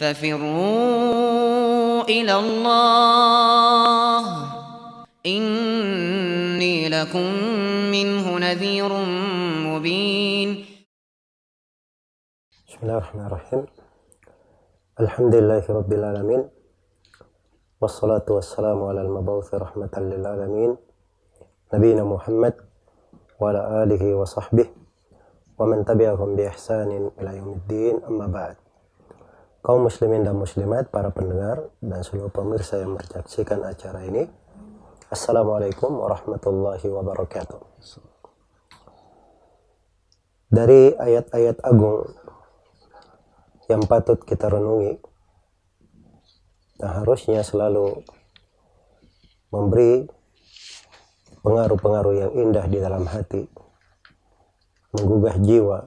ففروا إلى الله. إني لكم منه نذير مبين. بسم الله الرحمن الرحيم. الحمد لله رب العالمين. والصلاة والسلام على المبعوث رحمة للعالمين. نبينا محمد وعلى آله وصحبه ومن تبعهم بإحسان إلى يوم الدين. أما بعد. Kaum muslimin dan muslimat, para pendengar dan seluruh pemirsa yang menyaksikan acara ini. Assalamualaikum warahmatullahi wabarakatuh. Dari ayat-ayat agung yang patut kita renungi dan harusnya selalu memberi pengaruh-pengaruh yang indah di dalam hati, menggugah jiwa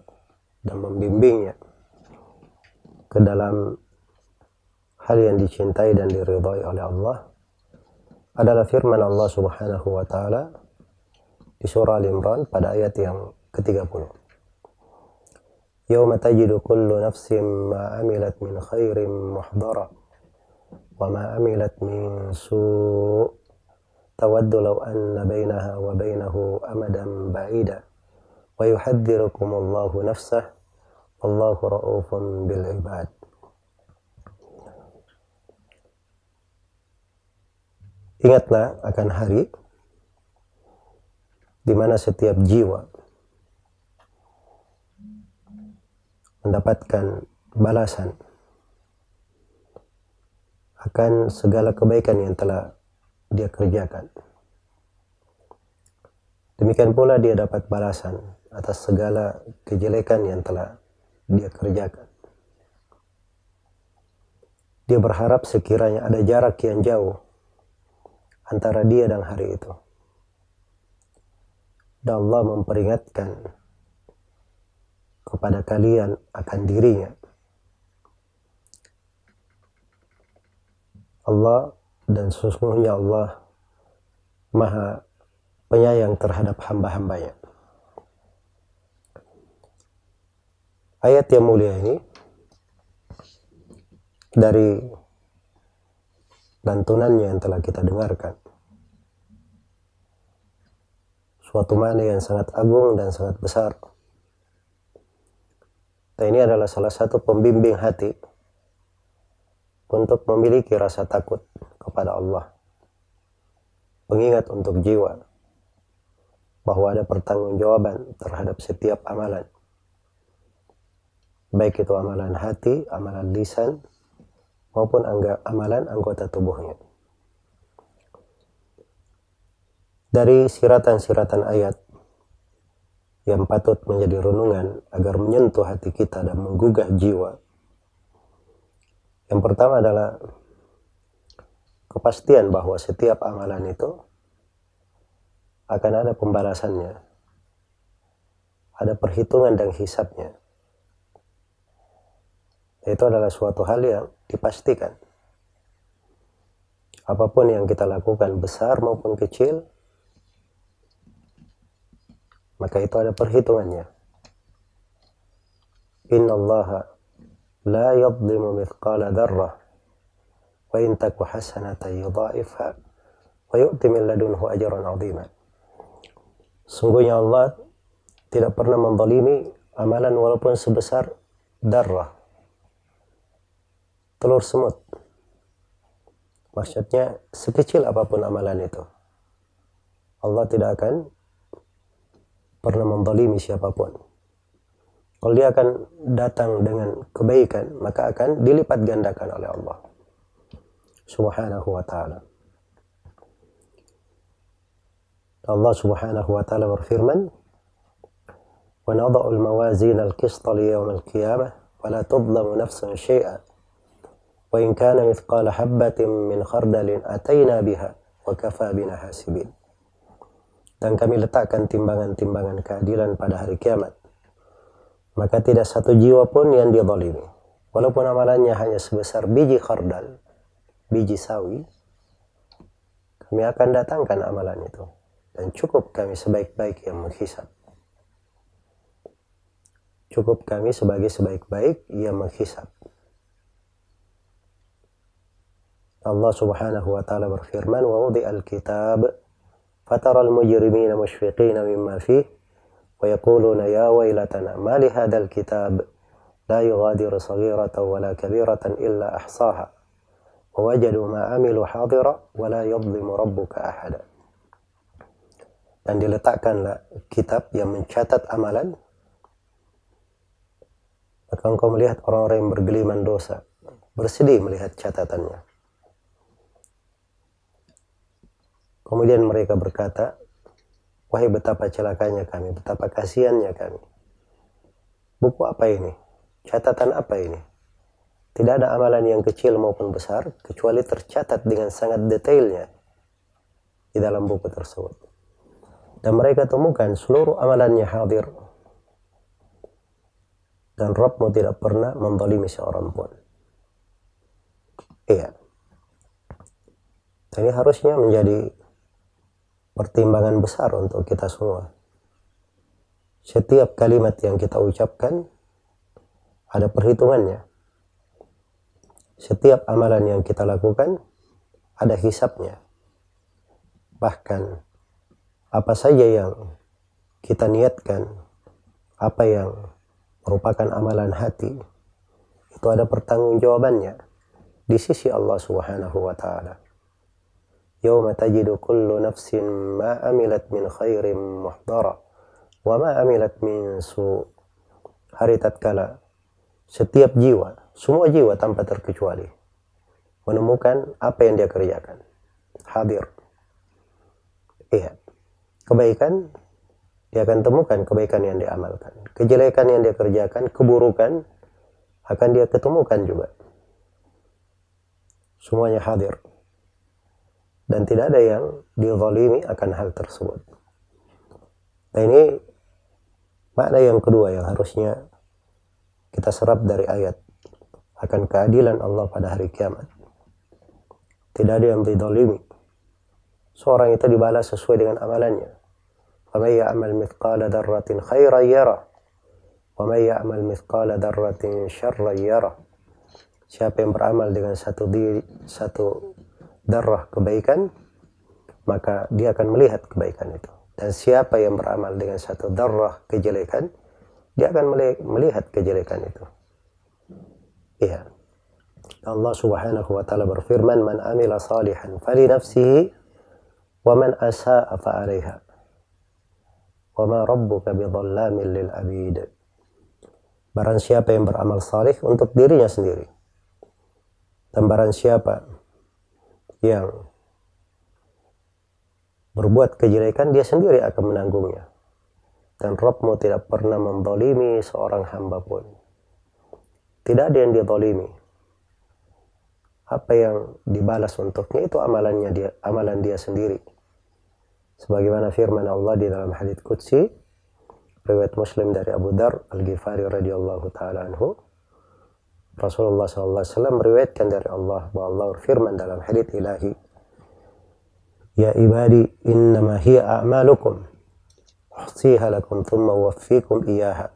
dan membimbingnya ke dalam hal yang dicintai dan diridhai oleh Allah adalah firman Allah Subhanahu wa taala di surah Al-Imran pada ayat yang ke-30. Yauma tajidu amilat min khairin muhdara wa ma amilat min su' tawaddu law anna wa bainahu amadan ba'ida wa Allahu ra'ufun bil ibad. Ingatlah akan hari di mana setiap jiwa mendapatkan balasan akan segala kebaikan yang telah dia kerjakan. Demikian pula dia dapat balasan atas segala kejelekan yang telah dia kerjakan. Dia berharap sekiranya ada jarak yang jauh antara dia dan hari itu. Dan Allah memperingatkan kepada kalian akan dirinya. Allah dan sesungguhnya Allah maha penyayang terhadap hamba-hambanya. Ayat yang mulia ini dari lantunannya yang telah kita dengarkan. Suatu makna yang sangat agung dan sangat besar. Dan ini adalah salah satu pembimbing hati untuk memiliki rasa takut kepada Allah. Pengingat untuk jiwa bahwa ada pertanggungjawaban terhadap setiap amalan baik itu amalan hati, amalan lisan, maupun amalan anggota tubuhnya. Dari siratan-siratan ayat yang patut menjadi renungan agar menyentuh hati kita dan menggugah jiwa. Yang pertama adalah kepastian bahwa setiap amalan itu akan ada pembalasannya. Ada perhitungan dan hisapnya itu adalah suatu hal yang dipastikan. Apa pun yang kita lakukan besar maupun kecil, maka itu ada perhitungannya. Inna Allah la yadlimu mithqala dharrah wa in taku hasanatan yudha'ifha wa yu'ti min ladunhu ajran 'azima. Sungguhnya Allah tidak pernah menzalimi amalan walaupun sebesar darah telur semut. Maksudnya sekecil apapun amalan itu. Allah tidak akan pernah membalimi siapapun. Kalau dia akan datang dengan kebaikan, maka akan dilipat gandakan oleh Allah. Subhanahu wa ta'ala. Allah subhanahu wa ta'ala berfirman, وَنَضَعُ الْمَوَازِينَ الْقِسْطَ لِيَوْمِ الْقِيَامَةِ وَلَا تُظْلَمُ نَفْسٌ شَيْئًا dan kami letakkan timbangan-timbangan keadilan pada hari kiamat. Maka tidak satu jiwa pun yang dizalimi. Walaupun amalannya hanya sebesar biji kardal, biji sawi kami akan datangkan amalan itu. Dan cukup kami sebaik-baik yang menghisap. Cukup kami sebagai sebaik-baik yang menghisap. Allah Subhanahu wa taala berfirman, "Wa wudi'al kitab fatara al-mujrimina mushfiqina mimma fih wa yaquluna ya waylatana ma li hadzal kitab la yughadiru saghiratan wala kabiratan illa ahsaha wa wajadu ma amilu hadira wa la yadhlimu rabbuka ahada." Dan diletakkanlah kitab yang mencatat amalan maka engkau melihat orang-orang yang bergeliman dosa bersedih melihat catatannya. Kemudian mereka berkata, Wahai betapa celakanya kami, betapa kasihannya kami. Buku apa ini? Catatan apa ini? Tidak ada amalan yang kecil maupun besar, kecuali tercatat dengan sangat detailnya di dalam buku tersebut. Dan mereka temukan seluruh amalannya hadir. Dan Rabbmu tidak pernah mendolimi seorang pun. Iya. Ini harusnya menjadi pertimbangan besar untuk kita semua. Setiap kalimat yang kita ucapkan ada perhitungannya. Setiap amalan yang kita lakukan ada hisapnya. Bahkan apa saja yang kita niatkan, apa yang merupakan amalan hati, itu ada pertanggungjawabannya di sisi Allah Subhanahu wa taala. Yauma tajidu kullu nafsin ma amilat min khairin muhdara wa ma amilat min su. Hari tatkala setiap jiwa, semua jiwa tanpa terkecuali menemukan apa yang dia kerjakan. Hadir. Iya. Kebaikan dia akan temukan kebaikan yang diamalkan. Kejelekan yang dia kerjakan, keburukan akan dia ketemukan juga semuanya hadir dan tidak ada yang dizalimi akan hal tersebut. Nah ini makna yang kedua yang harusnya kita serap dari ayat akan keadilan Allah pada hari kiamat. Tidak ada yang dizalimi. Seorang itu dibalas sesuai dengan amalannya. فَمَنْ يَعْمَلْ مِثْقَالَ ذَرَّةٍ خَيْرًا يَرَهُ وَمَنْ يَعْمَلْ مِثْقَالَ ذَرَّةٍ شَرًّا يَرَهُ Siapa yang beramal dengan satu diri, satu darah kebaikan, maka dia akan melihat kebaikan itu. Dan siapa yang beramal dengan satu darah kejelekan, dia akan melihat kejelekan itu. Iya. Allah Subhanahu wa taala berfirman, "Man amila salihan fali nafsihi wa man asaa fa 'alaiha." Wa ma rabbuka bidhallamin lil 'abid. Barang siapa yang beramal salih untuk dirinya sendiri dan barang siapa yang berbuat kejelekan, dia sendiri akan menanggungnya. Dan Rabbmu tidak pernah mendolimi seorang hamba pun. Tidak ada yang didolimi. Apa yang dibalas untuknya itu amalannya dia, amalan dia sendiri. Sebagaimana firman Allah di dalam hadits Qudsi, riwayat Muslim dari Abu Dar Al-Ghifari radhiyallahu taala anhu, Rasulullah SAW meriwayatkan dari Allah bahwa Allah berfirman dalam hadits ilahi Ya ibadi innama hiya a'malukum. Uhsiha lakum thumma waffikum iyaha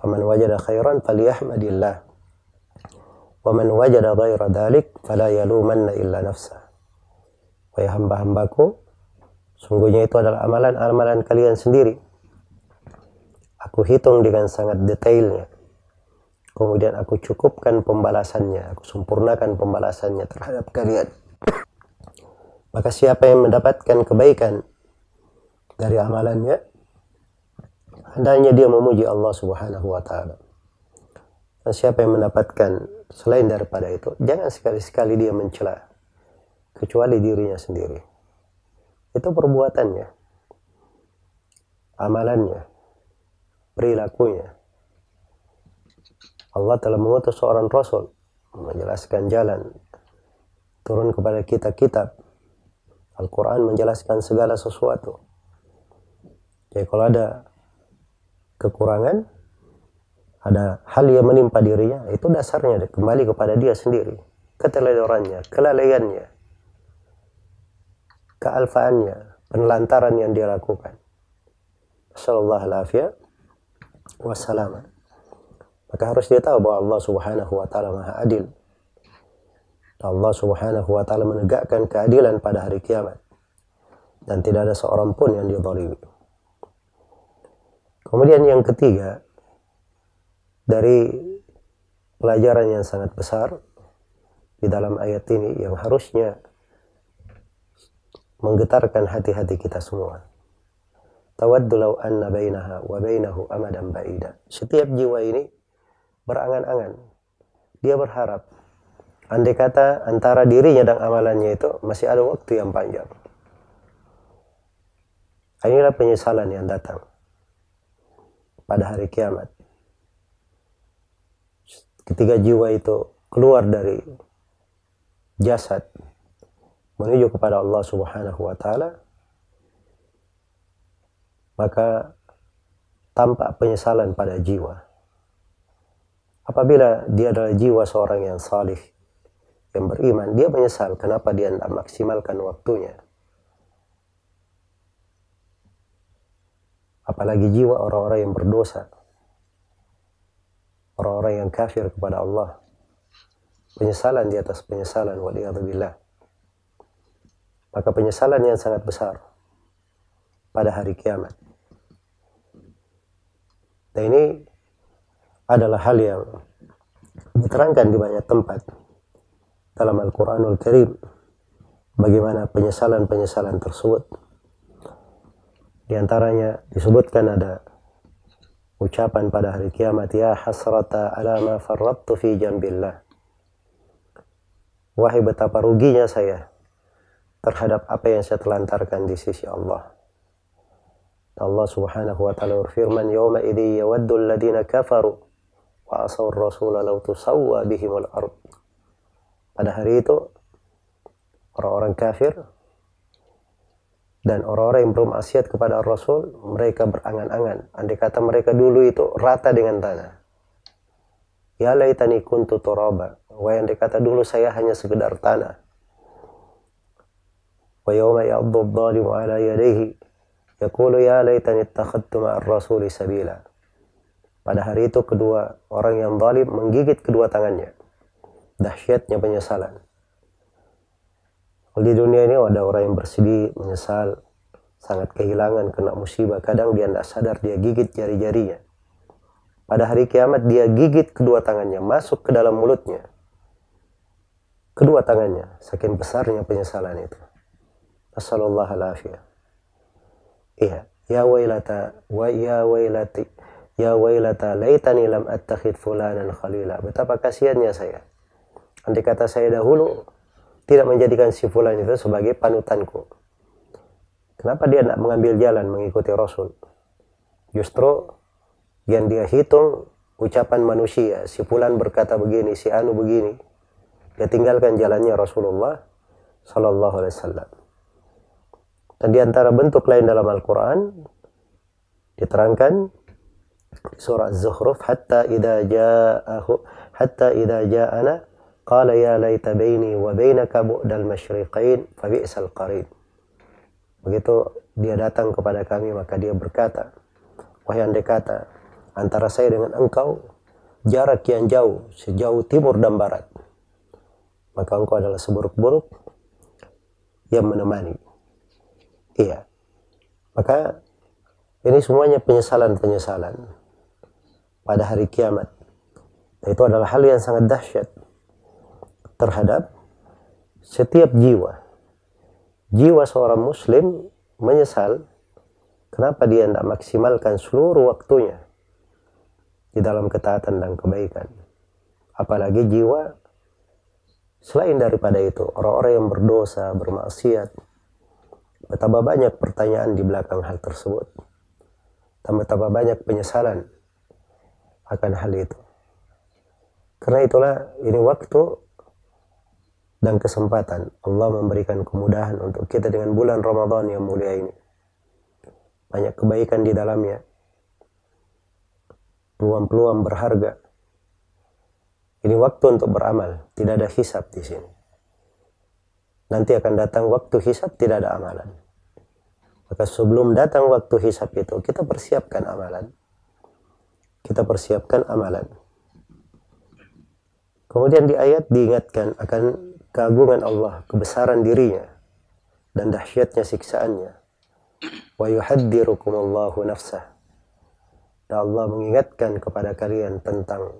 faman wajada khairan falyahmadillah. Wa man wajada ghaira dhalik fala yalumanna illa nafsa Wahai hamba-hambaku sungguhnya itu adalah amalan-amalan kalian sendiri. Aku hitung dengan sangat detailnya kemudian aku cukupkan pembalasannya, aku sempurnakan pembalasannya terhadap kalian. Maka siapa yang mendapatkan kebaikan dari amalannya, hendaknya dia memuji Allah Subhanahu wa taala. Dan siapa yang mendapatkan selain daripada itu, jangan sekali-sekali dia mencela kecuali dirinya sendiri. Itu perbuatannya, amalannya, perilakunya, Allah telah mengutus seorang rasul menjelaskan jalan turun kepada kita kitab. Al-Quran menjelaskan segala sesuatu. Jadi kalau ada kekurangan ada hal yang menimpa dirinya itu dasarnya kembali kepada dia sendiri. Keteledorannya kelalaiannya kealfaannya penelantaran yang dia lakukan. Sallallahu alaihi wasallam maka harus dia tahu bahwa Allah Subhanahu wa taala Maha Adil. Allah Subhanahu wa taala menegakkan keadilan pada hari kiamat dan tidak ada seorang pun yang dizalimi. Kemudian yang ketiga dari pelajaran yang sangat besar di dalam ayat ini yang harusnya menggetarkan hati-hati kita semua. Tawaddu law anna bainaha wa bainahu amadan ba'ida. Setiap jiwa ini berangan-angan. Dia berharap andai kata antara dirinya dan amalannya itu masih ada waktu yang panjang. Inilah penyesalan yang datang pada hari kiamat. Ketika jiwa itu keluar dari jasad menuju kepada Allah Subhanahu wa taala maka tampak penyesalan pada jiwa apabila dia adalah jiwa seorang yang salih yang beriman dia menyesal kenapa dia tidak maksimalkan waktunya? Apalagi jiwa orang-orang yang berdosa orang-orang yang kafir kepada Allah penyesalan di atas penyesalan waliyadzubillah maka penyesalan yang sangat besar pada hari kiamat. Dan ini adalah hal yang diterangkan di banyak tempat dalam Al-Quranul Karim. Bagaimana penyesalan-penyesalan tersebut? Di antaranya disebutkan ada ucapan pada hari kiamat ya hasrata ala ma farrattu fi jambillah. Wahai betapa ruginya saya terhadap apa yang saya telantarkan di sisi Allah. Allah Subhanahu wa taala berfirman, "Yauma idzi yawaddu alladziina kafaru wa law tusawwa bihimul ard." Pada hari itu orang-orang kafir dan orang-orang yang bermaksiat kepada Rasul, mereka berangan-angan. Andai kata mereka dulu itu rata dengan tanah. Ya laitani kuntu turaba. Wah yang dikata dulu saya hanya sekedar tanah. Wa yawma ya'addu dhalimu ala yadayhi yaqulu ya laitani ittakhadtu ma'ar rasuli sabila. Pada hari itu kedua orang yang zalim menggigit kedua tangannya. Dahsyatnya penyesalan. Di dunia ini ada orang yang bersedih, menyesal, sangat kehilangan, kena musibah. Kadang dia tidak sadar, dia gigit jari-jarinya. Pada hari kiamat dia gigit kedua tangannya, masuk ke dalam mulutnya kedua tangannya saking besarnya penyesalan itu Assalamualaikum alafiyah iya ya wailata wa ya wailati ya wailata laitani lam attakhid fulanan khalila. Betapa kasihannya saya. Andai kata saya dahulu tidak menjadikan si fulan itu sebagai panutanku. Kenapa dia tidak mengambil jalan mengikuti Rasul? Justru yang dia hitung ucapan manusia si fulan berkata begini si anu begini dia tinggalkan jalannya Rasulullah Sallallahu Alaihi Wasallam. Dan di antara bentuk lain dalam Al-Quran diterangkan di surah Az-Zukhruf hatta idza ja'ahu hatta idza ja'ana qala ya laita baini wa bainaka bu'dal masyriqain fa bi'sal qarin. Begitu dia datang kepada kami maka dia berkata wahai andai kata antara saya dengan engkau jarak yang jauh sejauh timur dan barat maka engkau adalah seburuk-buruk yang menemani. Iya. Maka ini semuanya penyesalan-penyesalan pada hari kiamat. Itu adalah hal yang sangat dahsyat terhadap setiap jiwa. Jiwa seorang muslim menyesal kenapa dia tidak maksimalkan seluruh waktunya di dalam ketaatan dan kebaikan. Apalagi jiwa Selain daripada itu, orang-orang yang berdosa, bermaksiat, betapa banyak pertanyaan di belakang hal tersebut. Dan betapa banyak penyesalan akan hal itu. Karena itulah ini waktu dan kesempatan Allah memberikan kemudahan untuk kita dengan bulan Ramadan yang mulia ini. Banyak kebaikan di dalamnya. Peluang-peluang berharga ini waktu untuk beramal, tidak ada hisab di sini. Nanti akan datang waktu hisab, tidak ada amalan. Maka sebelum datang waktu hisab itu, kita persiapkan amalan. Kita persiapkan amalan. Kemudian di ayat diingatkan akan keagungan Allah, kebesaran dirinya, dan dahsyatnya siksaannya. Wa yuhaddirukumullahu nafsah. Dan Allah mengingatkan kepada kalian tentang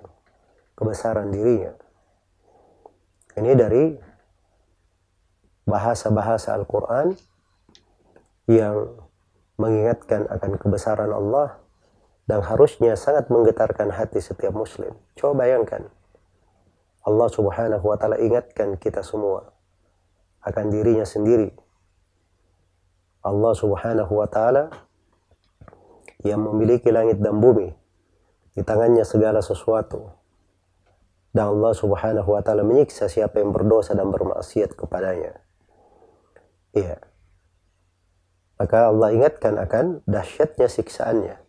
kebesaran dirinya. Ini dari bahasa-bahasa Al-Quran yang mengingatkan akan kebesaran Allah dan harusnya sangat menggetarkan hati setiap muslim. Coba bayangkan, Allah subhanahu wa ta'ala ingatkan kita semua akan dirinya sendiri. Allah subhanahu wa ta'ala yang memiliki langit dan bumi, di tangannya segala sesuatu. Dan Allah subhanahu wa ta'ala menyiksa siapa yang berdosa dan bermaksiat kepadanya. Iya. Maka Allah ingatkan akan dahsyatnya siksaannya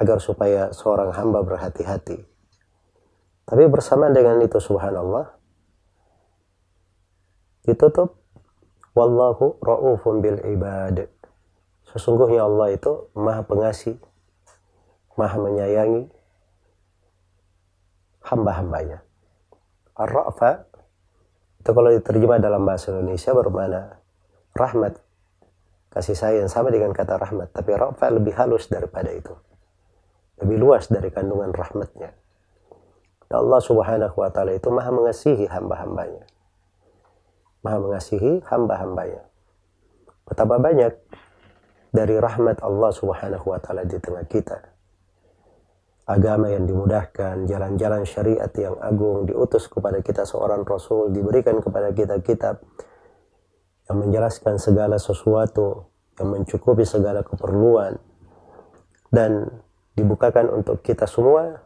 agar supaya seorang hamba berhati-hati. Tapi bersamaan dengan itu subhanallah ditutup wallahu raufun bil ibad. Sesungguhnya Allah itu Maha Pengasih, Maha menyayangi hamba-hambanya. Ar-Ra'fa itu kalau diterjemah dalam bahasa Indonesia bermana rahmat kasih sayang sama dengan kata rahmat tapi Ra'fa lebih halus daripada itu lebih luas dari kandungan rahmatnya. Dan Allah subhanahu wa ta'ala itu maha mengasihi hamba-hambanya. Maha mengasihi hamba-hambanya. Betapa banyak dari rahmat Allah subhanahu wa ta'ala di tengah kita. Agama yang dimudahkan, jalan-jalan syariat yang agung, diutus kepada kita seorang Rasul, diberikan kepada kita kitab yang menjelaskan segala sesuatu, yang mencukupi segala keperluan, dan dibukakan untuk kita semua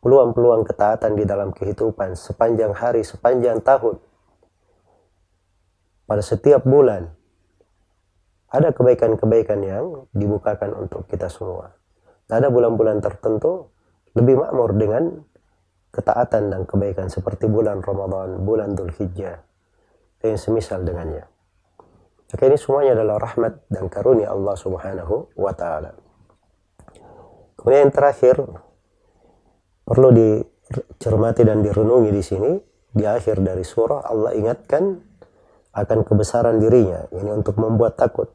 peluang-peluang ketaatan di dalam kehidupan sepanjang hari, sepanjang tahun. Pada setiap bulan, ada kebaikan-kebaikan yang dibukakan untuk kita semua. Ada bulan-bulan tertentu lebih makmur dengan ketaatan dan kebaikan seperti bulan Ramadan, bulan Dhul Hijjah, dan semisal dengannya. Maka ini semuanya adalah rahmat dan karunia Allah Subhanahu wa taala. Kemudian yang terakhir perlu dicermati dan direnungi di sini di akhir dari surah Allah ingatkan akan kebesaran dirinya ini untuk membuat takut.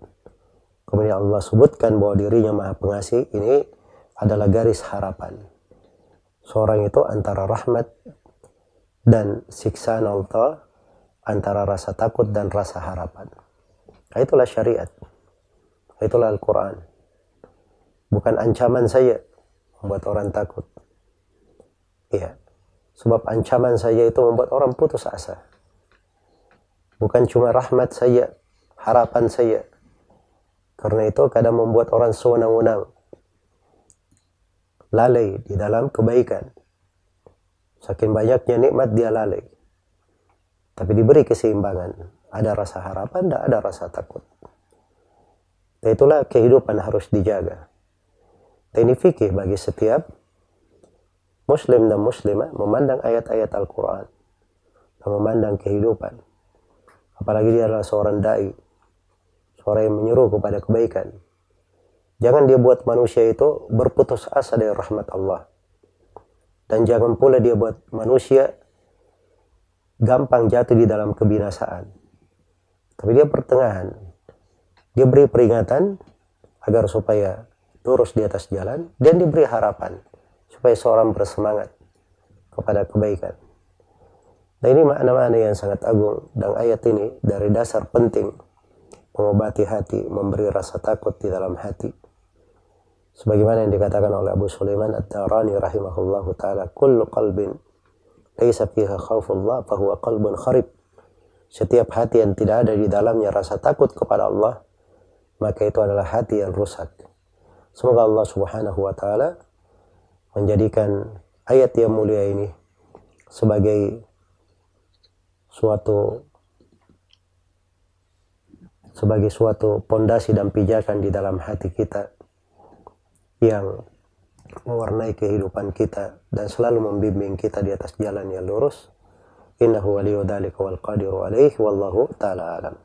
Kemudian Allah sebutkan bahwa dirinya Maha Pengasih ini adalah garis harapan. Seorang itu antara rahmat dan siksaan Allah antara rasa takut dan rasa harapan. Itulah syariat. Itulah Al-Quran bukan ancaman saya membuat orang takut. Iya. Sebab ancaman saya itu membuat orang putus asa. Bukan cuma rahmat saya, harapan saya. Karena itu kadang membuat orang sewenang-wenang. Lalai di dalam kebaikan. Saking banyaknya nikmat dia lalai. Tapi diberi keseimbangan. Ada rasa harapan, dan ada rasa takut. Dan itulah kehidupan harus dijaga. Ini fikih bagi setiap muslim dan muslimah memandang ayat-ayat Al-Quran dan memandang kehidupan. Apalagi dia adalah seorang da'i, seorang yang menyuruh kepada kebaikan. Jangan dia buat manusia itu berputus asa dari rahmat Allah. Dan jangan pula dia buat manusia gampang jatuh di dalam kebinasaan. Tapi dia pertengahan. Dia beri peringatan agar supaya lurus di atas jalan dan diberi harapan supaya seorang bersemangat kepada kebaikan. Nah ini makna-makna yang sangat agung dan ayat ini dari dasar penting mengobati hati, memberi rasa takut di dalam hati. Sebagaimana yang dikatakan oleh Abu Sulaiman At-Tarani rahimahullahu taala, "Kullu qalbin laisa fiha khaufullah fahuwa qalbun kharib." Setiap hati yang tidak ada di dalamnya rasa takut kepada Allah, maka itu adalah hati yang rusak. Semoga Allah Subhanahu wa taala menjadikan ayat yang mulia ini sebagai suatu sebagai suatu pondasi dan pijakan di dalam hati kita yang mewarnai kehidupan kita dan selalu membimbing kita di atas jalan yang lurus. Innahu waliyyu dzalika wal qadiru alaihi wallahu taala alam.